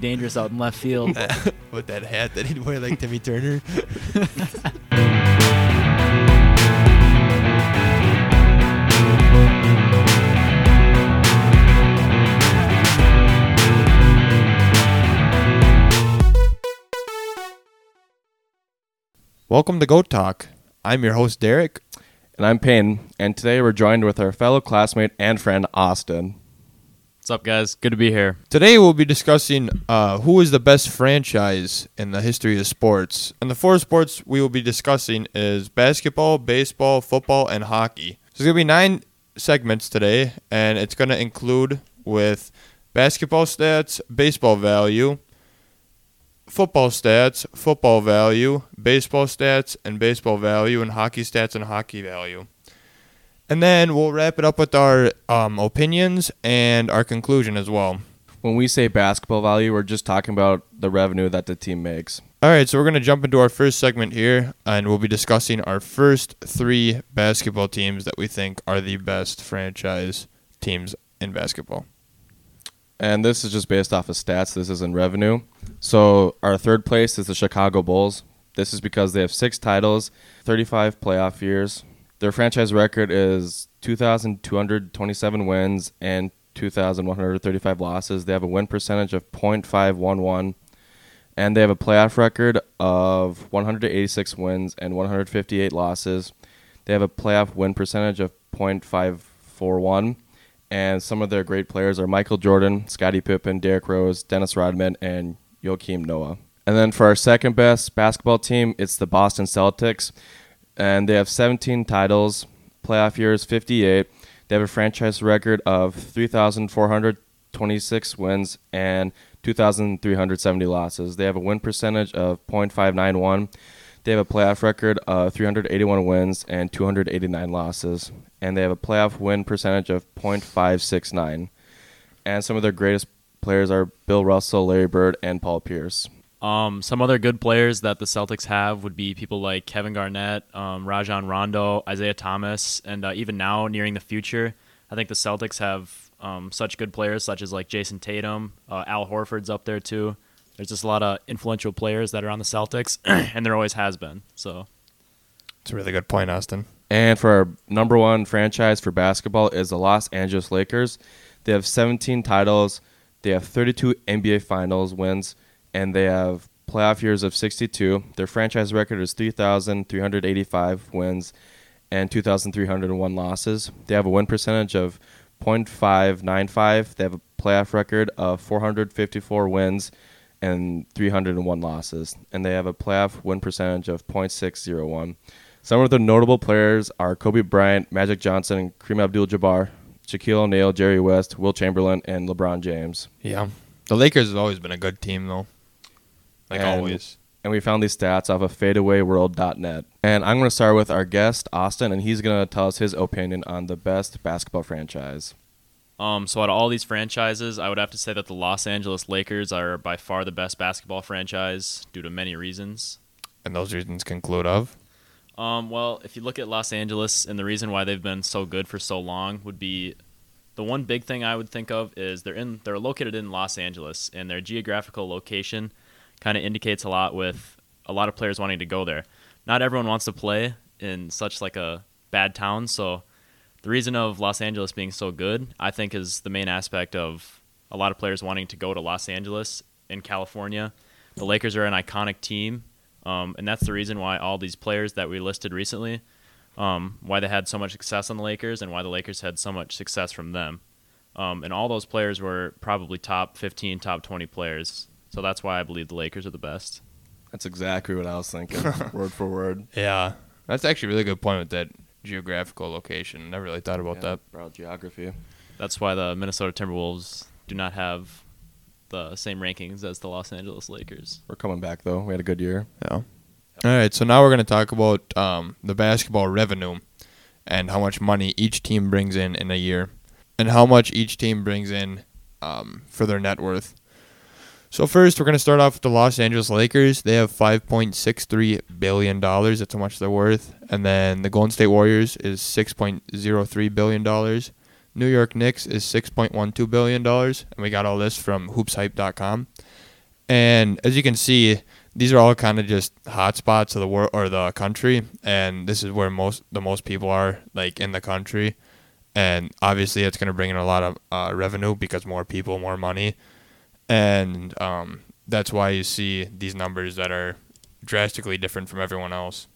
dangerous out in left field. With that hat that he'd wear like Timmy Turner. Welcome to Goat Talk. I'm your host Derek. And I'm Payne, and today we're joined with our fellow classmate and friend Austin. What's up, guys? Good to be here. Today we'll be discussing uh, who is the best franchise in the history of sports. And the four sports we will be discussing is basketball, baseball, football, and hockey. So there's gonna be nine segments today, and it's gonna include with basketball stats, baseball value, football stats, football value, baseball stats, and baseball value, and hockey stats and hockey value. And then we'll wrap it up with our um, opinions and our conclusion as well. When we say basketball value, we're just talking about the revenue that the team makes. All right, so we're going to jump into our first segment here, and we'll be discussing our first three basketball teams that we think are the best franchise teams in basketball. And this is just based off of stats. This isn't revenue. So our third place is the Chicago Bulls. This is because they have six titles, 35 playoff years. Their franchise record is 2,227 wins and 2,135 losses. They have a win percentage of .511, and they have a playoff record of 186 wins and 158 losses. They have a playoff win percentage of .541 and some of their great players are Michael Jordan, Scottie Pippen, Derrick Rose, Dennis Rodman, and Joakim Noah. And then for our second best basketball team, it's the Boston Celtics, and they have 17 titles, playoff years 58. They have a franchise record of 3,426 wins and 2,370 losses. They have a win percentage of .591. They have a playoff record of 381 wins and 289 losses, and they have a playoff win percentage of .569. And some of their greatest players are Bill Russell, Larry Bird, and Paul Pierce. Um, some other good players that the Celtics have would be people like Kevin Garnett, um, Rajon Rondo, Isaiah Thomas, and uh, even now nearing the future, I think the Celtics have um, such good players such as like Jayson Tatum, uh, Al Horford's up there too. There's just a lot of influential players that are on the Celtics, and there always has been. So it's a really good point, Austin. And for our number one franchise for basketball is the Los Angeles Lakers. They have 17 titles. They have 32 NBA Finals wins, and they have playoff years of 62. Their franchise record is 3,385 wins and 2,301 losses. They have a win percentage of .595. They have a playoff record of 454 wins and 301 losses, and they have a playoff win percentage of .601. Some of the notable players are Kobe Bryant, Magic Johnson, Kareem Abdul-Jabbar, Shaquille O'Neal, Jerry West, Wilt Chamberlain, and LeBron James. Yeah, the Lakers have always been a good team, though. Like and, always. And we found these stats off of FadeAwayWorld.net. And I'm going to start with our guest Austin, and he's going to tell us his opinion on the best basketball franchise. Um, so out of all these franchises, I would have to say that the Los Angeles Lakers are by far the best basketball franchise due to many reasons. And those reasons conclude of? Um, well, if you look at Los Angeles and the reason why they've been so good for so long would be the one big thing I would think of is they're in they're located in Los Angeles and their geographical location kind of indicates a lot with a lot of players wanting to go there. Not everyone wants to play in such like a bad town, so the reason of Los Angeles being so good, I think, is the main aspect of a lot of players wanting to go to Los Angeles in California. The Lakers are an iconic team, um, and that's the reason why all these players that we listed recently, um, why they had so much success on the Lakers, and why the Lakers had so much success from them. Um, and all those players were probably top 15, top 20 players. So that's why I believe the Lakers are the best. That's exactly what I was thinking, word for word. Yeah, that's actually a really good point with that geographical location. Never really thought about Yeah, that. Broad geography. That's why the Minnesota Timberwolves do not have the same rankings as the Los Angeles Lakers. We're coming back though. We had a good year. Yeah. All right, so now we're going to talk about um, the basketball revenue and how much money each team brings in in a year and how much each team brings in um, for their net worth. So first, we're going to start off with the Los Angeles Lakers. They have 5.63 billion dollars. That's how much they're worth. And then the Golden State Warriors is 6.03 billion dollars. New York Knicks is 6.12 billion dollars, and we got all this from hoopshype.com. And as you can see, these are all kind of just hot spots of the world or the country, and this is where most the most people are, like in the country. And obviously, it's going to bring in a lot of uh, revenue because more people, more money, and um, that's why you see these numbers that are drastically different from everyone else.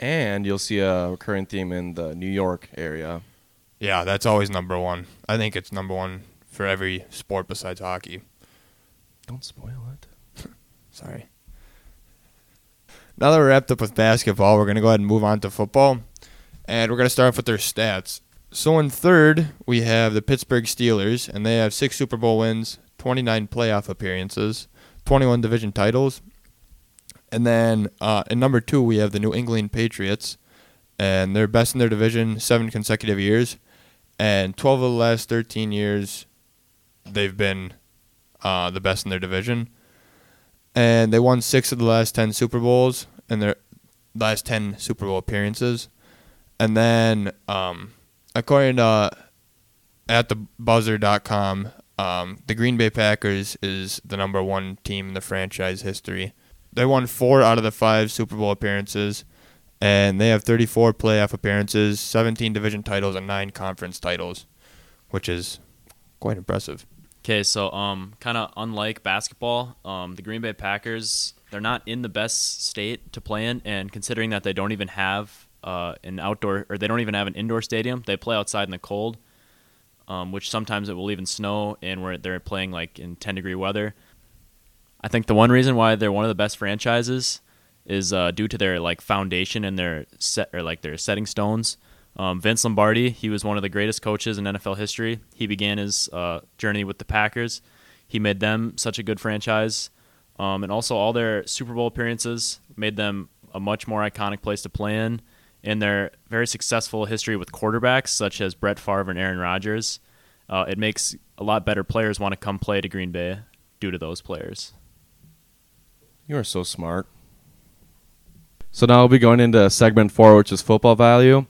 And you'll see a recurring theme in the New York area. Yeah, that's always number one. I think it's number one for every sport besides hockey. Don't spoil it. Sorry. Now that we're wrapped up with basketball, we're going to go ahead and move on to football. And we're going to start off with their stats. So in third, we have the Pittsburgh Steelers, and they have six Super Bowl wins, 29 playoff appearances, 21 division titles. And then uh, in number two, we have the New England Patriots, and they're best in their division seven consecutive years. And 12 of the last 13 years, they've been uh, the best in their division and they won six of the last ten Super Bowls in their last ten Super Bowl appearances. And then, um, according to at the buzzer.com, um, the Green Bay Packers is the number one team in the franchise history. They won four out of the five Super Bowl appearances, and they have 34 playoff appearances, 17 division titles, and nine conference titles, which is quite impressive. Okay, so um, kind of unlike basketball, um, the Green Bay Packers they're not in the best state to play in, and considering that they don't even have uh, an outdoor or they don't even have an indoor stadium, they play outside in the cold, um, which sometimes it will even snow, and where they're playing like in 10 degree weather. I think the one reason why they're one of the best franchises is uh, due to their like foundation and their set or like their setting stones. Um, Vince Lombardi, he was one of the greatest coaches in NFL history. He began his uh, journey with the Packers. He made them such a good franchise. Um, and also, all their Super Bowl appearances made them a much more iconic place to play in. In their very successful history with quarterbacks, such as Brett Favre and Aaron Rodgers, uh, it makes a lot better players want to come play to Green Bay due to those players. You are so smart. So now we'll be going into segment four, which is football value.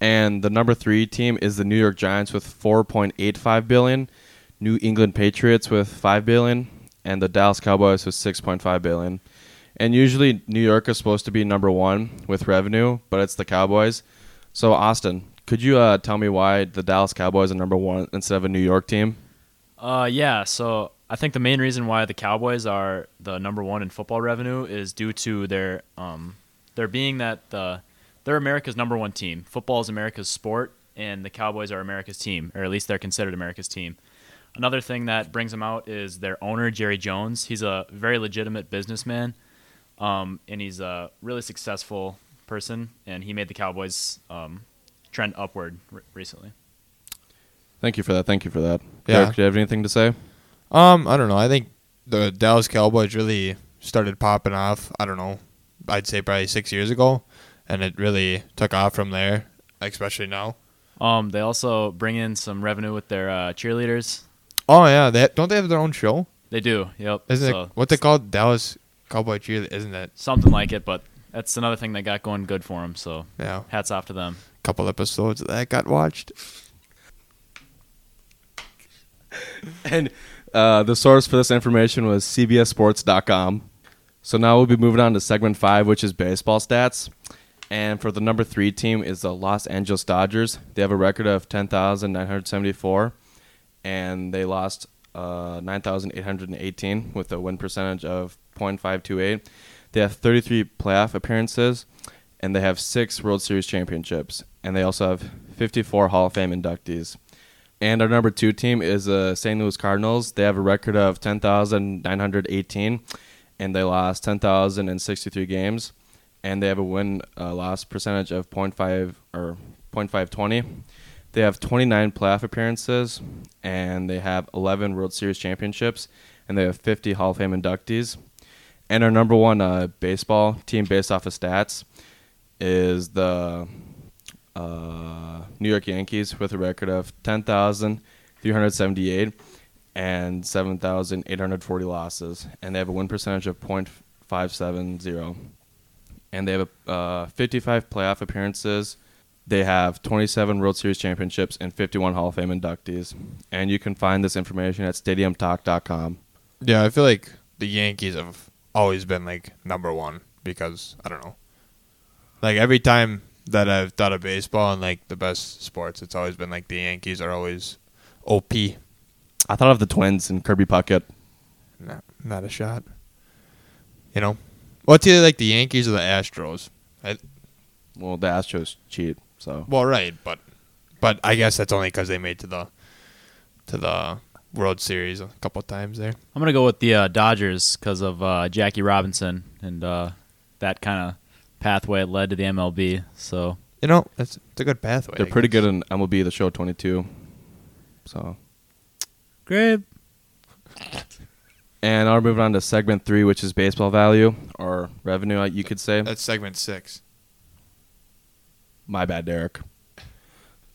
And the number three team is the New York Giants with 4.85 billion, New England Patriots with 5 billion, and the Dallas Cowboys with 6.5 billion. And usually New York is supposed to be number one with revenue, but it's the Cowboys. So Austin, could you uh, tell me why the Dallas Cowboys are number one instead of a New York team? Uh, yeah. So I think the main reason why the Cowboys are the number one in football revenue is due to their um, their being that the they're America's number one team. Football is America's sport, and the Cowboys are America's team, or at least they're considered America's team. Another thing that brings them out is their owner, Jerry Jones. He's a very legitimate businessman, um, and he's a really successful person, and he made the Cowboys um, trend upward r- recently. Thank you for that. Thank you for that. Yeah. Derek, do you have anything to say? Um, I don't know. I think the Dallas Cowboys really started popping off. I don't know. I'd say probably six years ago, and it really took off from there, especially now. Um, they also bring in some revenue with their uh, cheerleaders. Oh yeah, they don't they have their own show? They do. Yep. Isn't So it what they call Dallas Cowboy Cheer? Isn't it? something like it, but that's another thing that got going good for them. So Yeah, hats off to them. a couple episodes that got watched. And uh, the source for this information was CBSSports.com. So now we'll be moving on to segment five, which is baseball stats. And for the number three team is the Los Angeles Dodgers. They have a record of 10,974, and they lost uh, 9,818 with a win percentage of .528. They have 33 playoff appearances, and they have six World Series championships, and they also have 54 Hall of Fame inductees. And our number two team is the St. Louis Cardinals. They have a record of 10,918, and they lost 10,063 games, and they have a win uh, loss percentage of 0.5 or 0.520. They have 29 playoff appearances, and they have 11 World Series championships, and they have 50 Hall of Fame inductees. And our number one uh, baseball team, based off of stats, is the uh, New York Yankees with a record of 10,378 and 7,840 losses, and they have a win percentage of .570. And they have uh, 55 playoff appearances. They have 27 World Series championships and 51 Hall of Fame inductees. And you can find this information at StadiumTalk.com. Yeah, I feel like the Yankees have always been like number one because I don't know. Like every time that I've thought of baseball and like the best sports, it's always been like the Yankees are always OP. I thought of the Twins and Kirby Puckett. Not, not a shot. You know, well, it's either like the Yankees or the Astros. I, Well, the Astros cheat, so well, right, but but I guess that's only because they made to the to the World Series a couple times there. I'm gonna go with the uh, Dodgers because of uh, Jackie Robinson and uh, that kind of pathway it led to the MLB. So You know, it's, it's a good pathway. they're I pretty guess. good in MLB The Show 22. So, great. and now we're moving on to segment three, which is baseball value or revenue, you could say. That's segment six. My bad, Derek.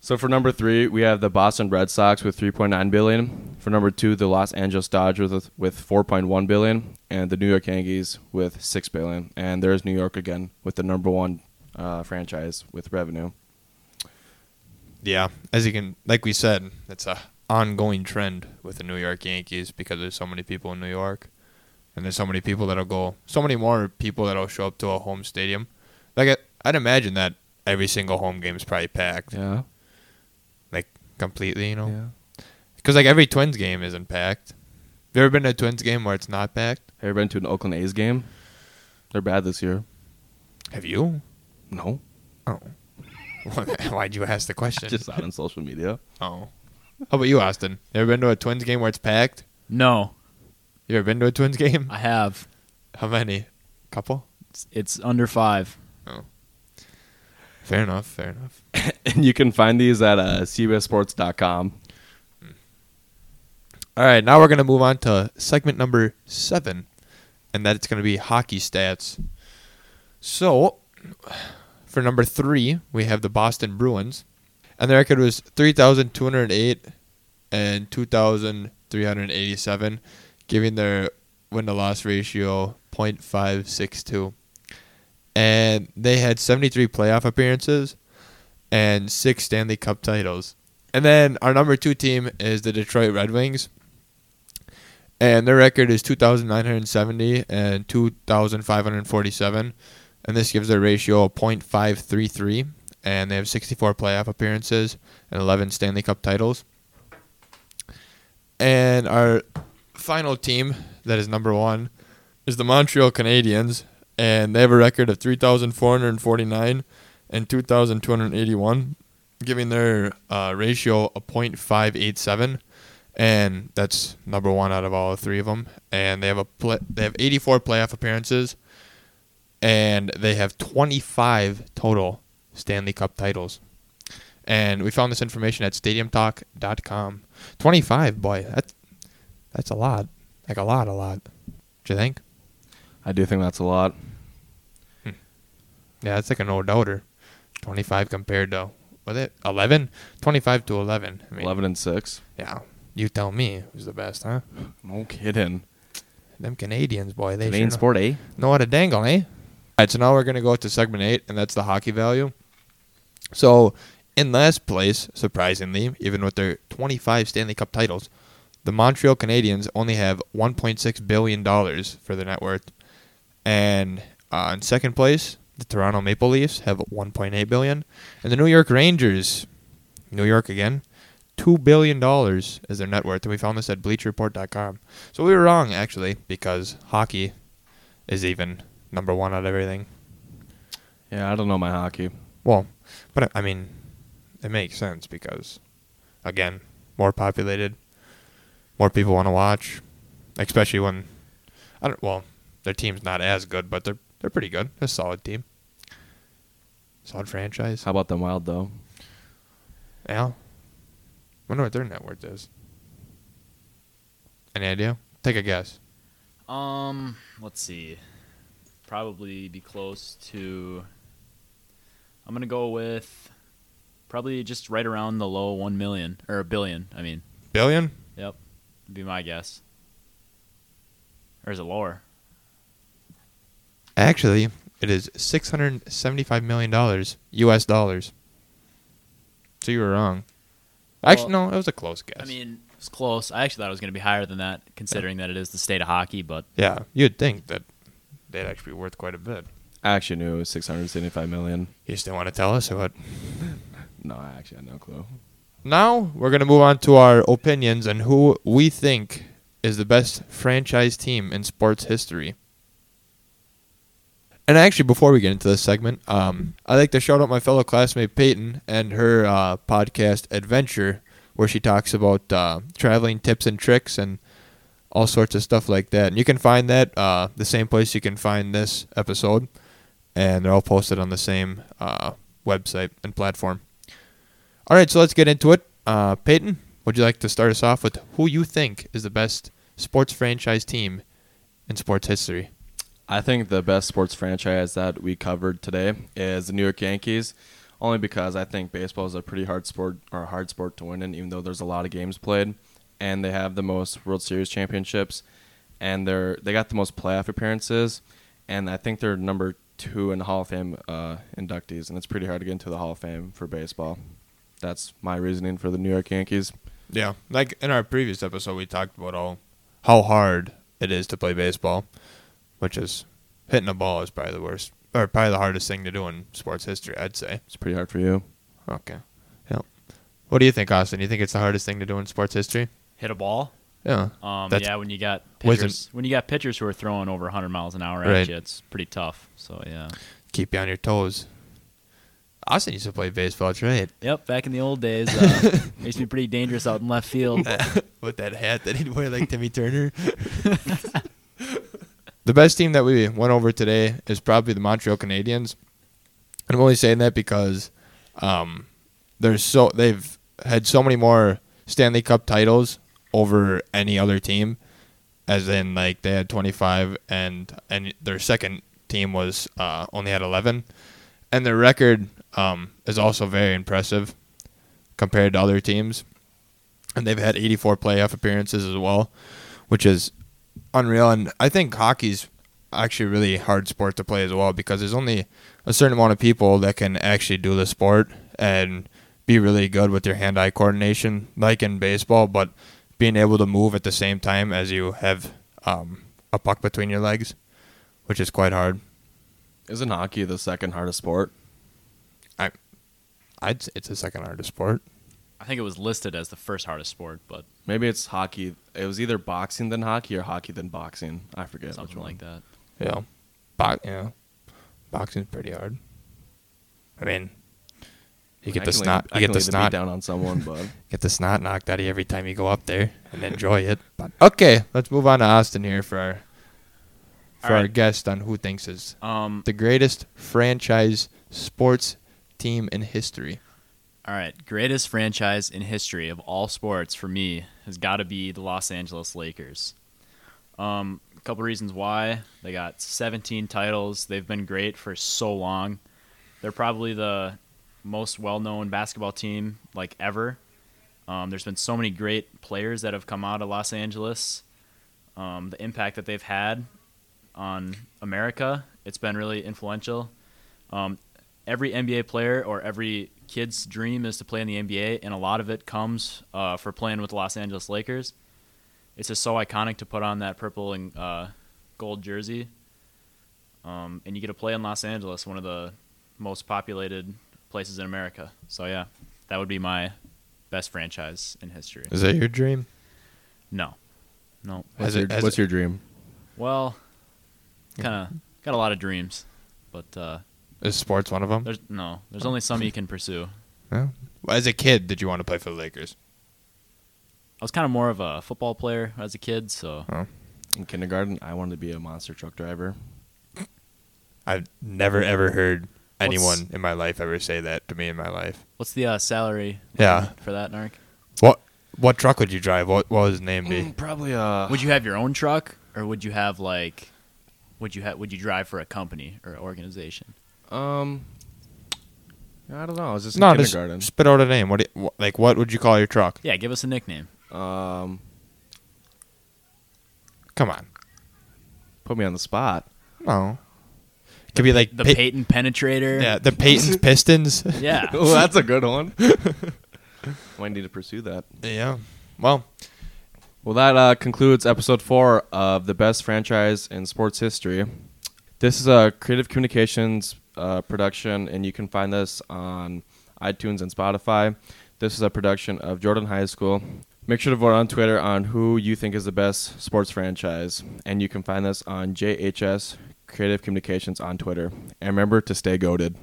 So for number three, we have the Boston Red Sox with 3.9 billion. For number two, the Los Angeles Dodgers with, with 4.1 billion, and the New York Yankees with 6 billion. And there's New York again with the number one uh, franchise with revenue. Yeah, as you can, like we said, it's a ongoing trend with the New York Yankees because there's so many people in New York, and there's so many people that'll go, so many more people that'll show up to a home stadium. Like I, I'd imagine that every single home game is probably packed, Yeah. like completely, you know, Yeah. because like every Twins game isn't packed. Have you ever been to a Twins game where it's not packed? Have you ever been to an Oakland A's game? They're bad this year. Have you? No. Oh, why'd you ask the question? Just out on social media. oh, how about you, Austin? You ever been to a Twins game where it's packed? No, You ever been to a Twins game? I have. How many? Couple. It's, it's under five. Oh. Fair enough. Fair enough. and you can find these at uh, CBSSports.com. All right, now we're gonna move on to segment number seven, and that's gonna be hockey stats. So, for number three, we have the Boston Bruins, and their record was three thousand two hundred eight and two thousand three hundred eighty seven, giving their win to loss ratio 0.562. and they had seventy three playoff appearances and six Stanley Cup titles. And then our number two team is the Detroit Red Wings. And their record is 2,970 and 2,547. And this gives their ratio of 0.533. And they have 64 playoff appearances and 11 Stanley Cup titles. And our final team, that is number one, is the Montreal Canadiens. And they have a record of 3,449 and 2,281 giving their uh, ratio a .587, and that's number one out of all three of them. And they have a they have 84 playoff appearances, and they have 25 total Stanley Cup titles. And we found this information at StadiumTalk.com. 25, boy, that's that's a lot, like a lot, a lot. Do you think? I do think that's a lot. Yeah, it's like an old doubter. 25 compared to what it 11, 25 to 11. I mean, 11 and 6. Yeah, you tell me who's the best, huh? No kidding. Them Canadians, boy, they Canadian sure sport, eh? know how to dangle, eh? All right, so now we're gonna go to segment eight, and that's the hockey value. So, in last place, surprisingly, even with their 25 Stanley Cup titles, the Montreal Canadiens only have 1.6 billion dollars for their net worth, and uh, in second place, the Toronto Maple Leafs have 1.8 billion, and the New York Rangers, New York again, two billion dollars is their net worth, and we found this at BleachReport.com. So we were wrong actually because hockey is even number one out of everything. Yeah, I don't know my hockey. Well, but I mean, it makes sense because, again, more populated, more people want to watch, especially when I don't. Well, their team's not as good, but they're they're pretty good. They're a solid team, solid franchise. How about them Wild, though? Yeah. Wonder what their net worth is. Any idea? Take a guess. Um, let's see. Probably be close to. I'm gonna go with probably just right around the low one million or a billion. I mean, Billion? yep, would be my guess. Or is it lower? Actually, it is six hundred seventy-five million dollars U.S. dollars. So you were wrong. Actually, Well, no, it was a close guess. I mean, It's close. I actually thought it was going to be higher than that, considering that it is the state of hockey. But Yeah, you'd think that they'd actually be worth quite a bit. I actually knew it was 675 million. You still want to tell us or what? No, I actually had no clue. Now we're gonna move on to our opinions and who we think is the best franchise team in sports history. And actually, before we get into this segment, um, I'd like to shout out my fellow classmate Peyton and her uh, podcast Adventure, where she talks about uh, traveling tips and tricks and all sorts of stuff like that. And you can find that uh, the same place you can find this episode, and they're all posted on the same uh, website and platform. All right, so let's get into it. Uh, Peyton, would you like to start us off with who you think is the best sports franchise team in sports history? I think the best sports franchise that we covered today is the New York Yankees, only because I think baseball is a pretty hard sport or a hard sport to win in, even though there's a lot of games played, and they have the most World Series championships, and they're they got the most playoff appearances, and I think they're number two in the Hall of Fame uh, inductees, and it's pretty hard to get into the Hall of Fame for baseball. That's my reasoning for the New York Yankees. Yeah, like in our previous episode, we talked about all how hard it is to play baseball, which is hitting a ball is probably the worst or probably the hardest thing to do in sports history. I'd say. It's pretty hard for you. Okay. Yeah. What do you think, Austin? You think it's the hardest thing to do in sports history? hit a ball. Yeah. Um, That's- yeah, when you got pitchers, when you got pitchers who are throwing over 100 miles an hour Right. at you, it's pretty tough. So yeah. Keep you on your toes. Austin used to play baseball, that's right? Yep, back in the old days, uh, used to be pretty dangerous out in left field. with that hat that he'd wear like Timmy Turner. the best team that we went over today is probably the Montreal Canadiens. And I'm only saying that because um, so they've had so many more Stanley Cup titles over any other team, as in like they had 25 and and their second team was uh, only had 11, and their record um, is also very impressive compared to other teams and they've had 84 playoff appearances as well, which is unreal. And I think hockey's actually a really hard sport to play as well because there's only a certain amount of people that can actually do the sport and be really good with their hand-eye coordination, like in baseball, but being able to move at the same time as you have um, a puck between your legs, which is quite hard. Isn't hockey the second hardest sport? I, I'd say it's the second hardest sport. I think it was listed as the first hardest sport, but Maybe it's hockey. It was either boxing than hockey or hockey than boxing. I forget which something one. like that. Yeah, bo- yeah, boxing's pretty hard. I mean, you get I the can snot, lay- you get the lay beat snot, down on someone, but get the snot knocked out of you every time you go up there and enjoy it. But okay, let's move on to Austin here for our for All our guest on who thinks is Um, the greatest franchise sports team in history. All right, greatest franchise in history of all sports for me has got to be the Los Angeles Lakers. Um, a couple reasons why they got 17 titles. They've been great for so long. They're probably the most well-known basketball team like ever. Um, there's been so many great players that have come out of Los Angeles. Um, the impact that they've had on America, it's been really influential. Um, every NBA player or every kid's dream is to play in the NBA, and a lot of it comes uh, for playing with the Los Angeles Lakers. It's just so iconic to put on that purple and uh, gold jersey, um, and you get to play in Los Angeles, one of the most populated places in America. So yeah, that would be my best franchise in history. Is that your dream? No, no. what's, Has it- your, what's it- your dream? Well, kind of got a lot of dreams, but uh, Is sports one of them? there's no. There's only some you can pursue. No. As a kid, did you want to play for the Lakers? I was kind of more of a football player as a kid, so Oh. In kindergarten, I wanted to be a monster truck driver. I've never ever heard What's- anyone in my life ever say that to me in my life. what's the uh, salary? Yeah. for that, Nark? What what truck would you drive? What what would his name be? Mm, probably uh Would you have your own truck, or would you have like, would you have would you drive for a company or organization? Um I don't know. I was just in no, just kindergarten. spit out a name. What, do you, wh- like what would you call your truck? Yeah, give us a nickname. Um Come on. put me on the spot. No. Could be like The Pa- Peyton Penetrator. yeah, the Peyton's Pistons. Yeah. oh, that's a good one. Might need to pursue that. yeah. Well, Well, that uh, concludes episode four of the best franchise in sports history. This is a Creative Communications uh, production, and you can find this on iTunes and Spotify. This is a production of Jordan High School. Make sure to vote on Twitter on who you think is the best sports franchise, and you can find this on JHS Creative Communications on Twitter. And remember to stay GOATed.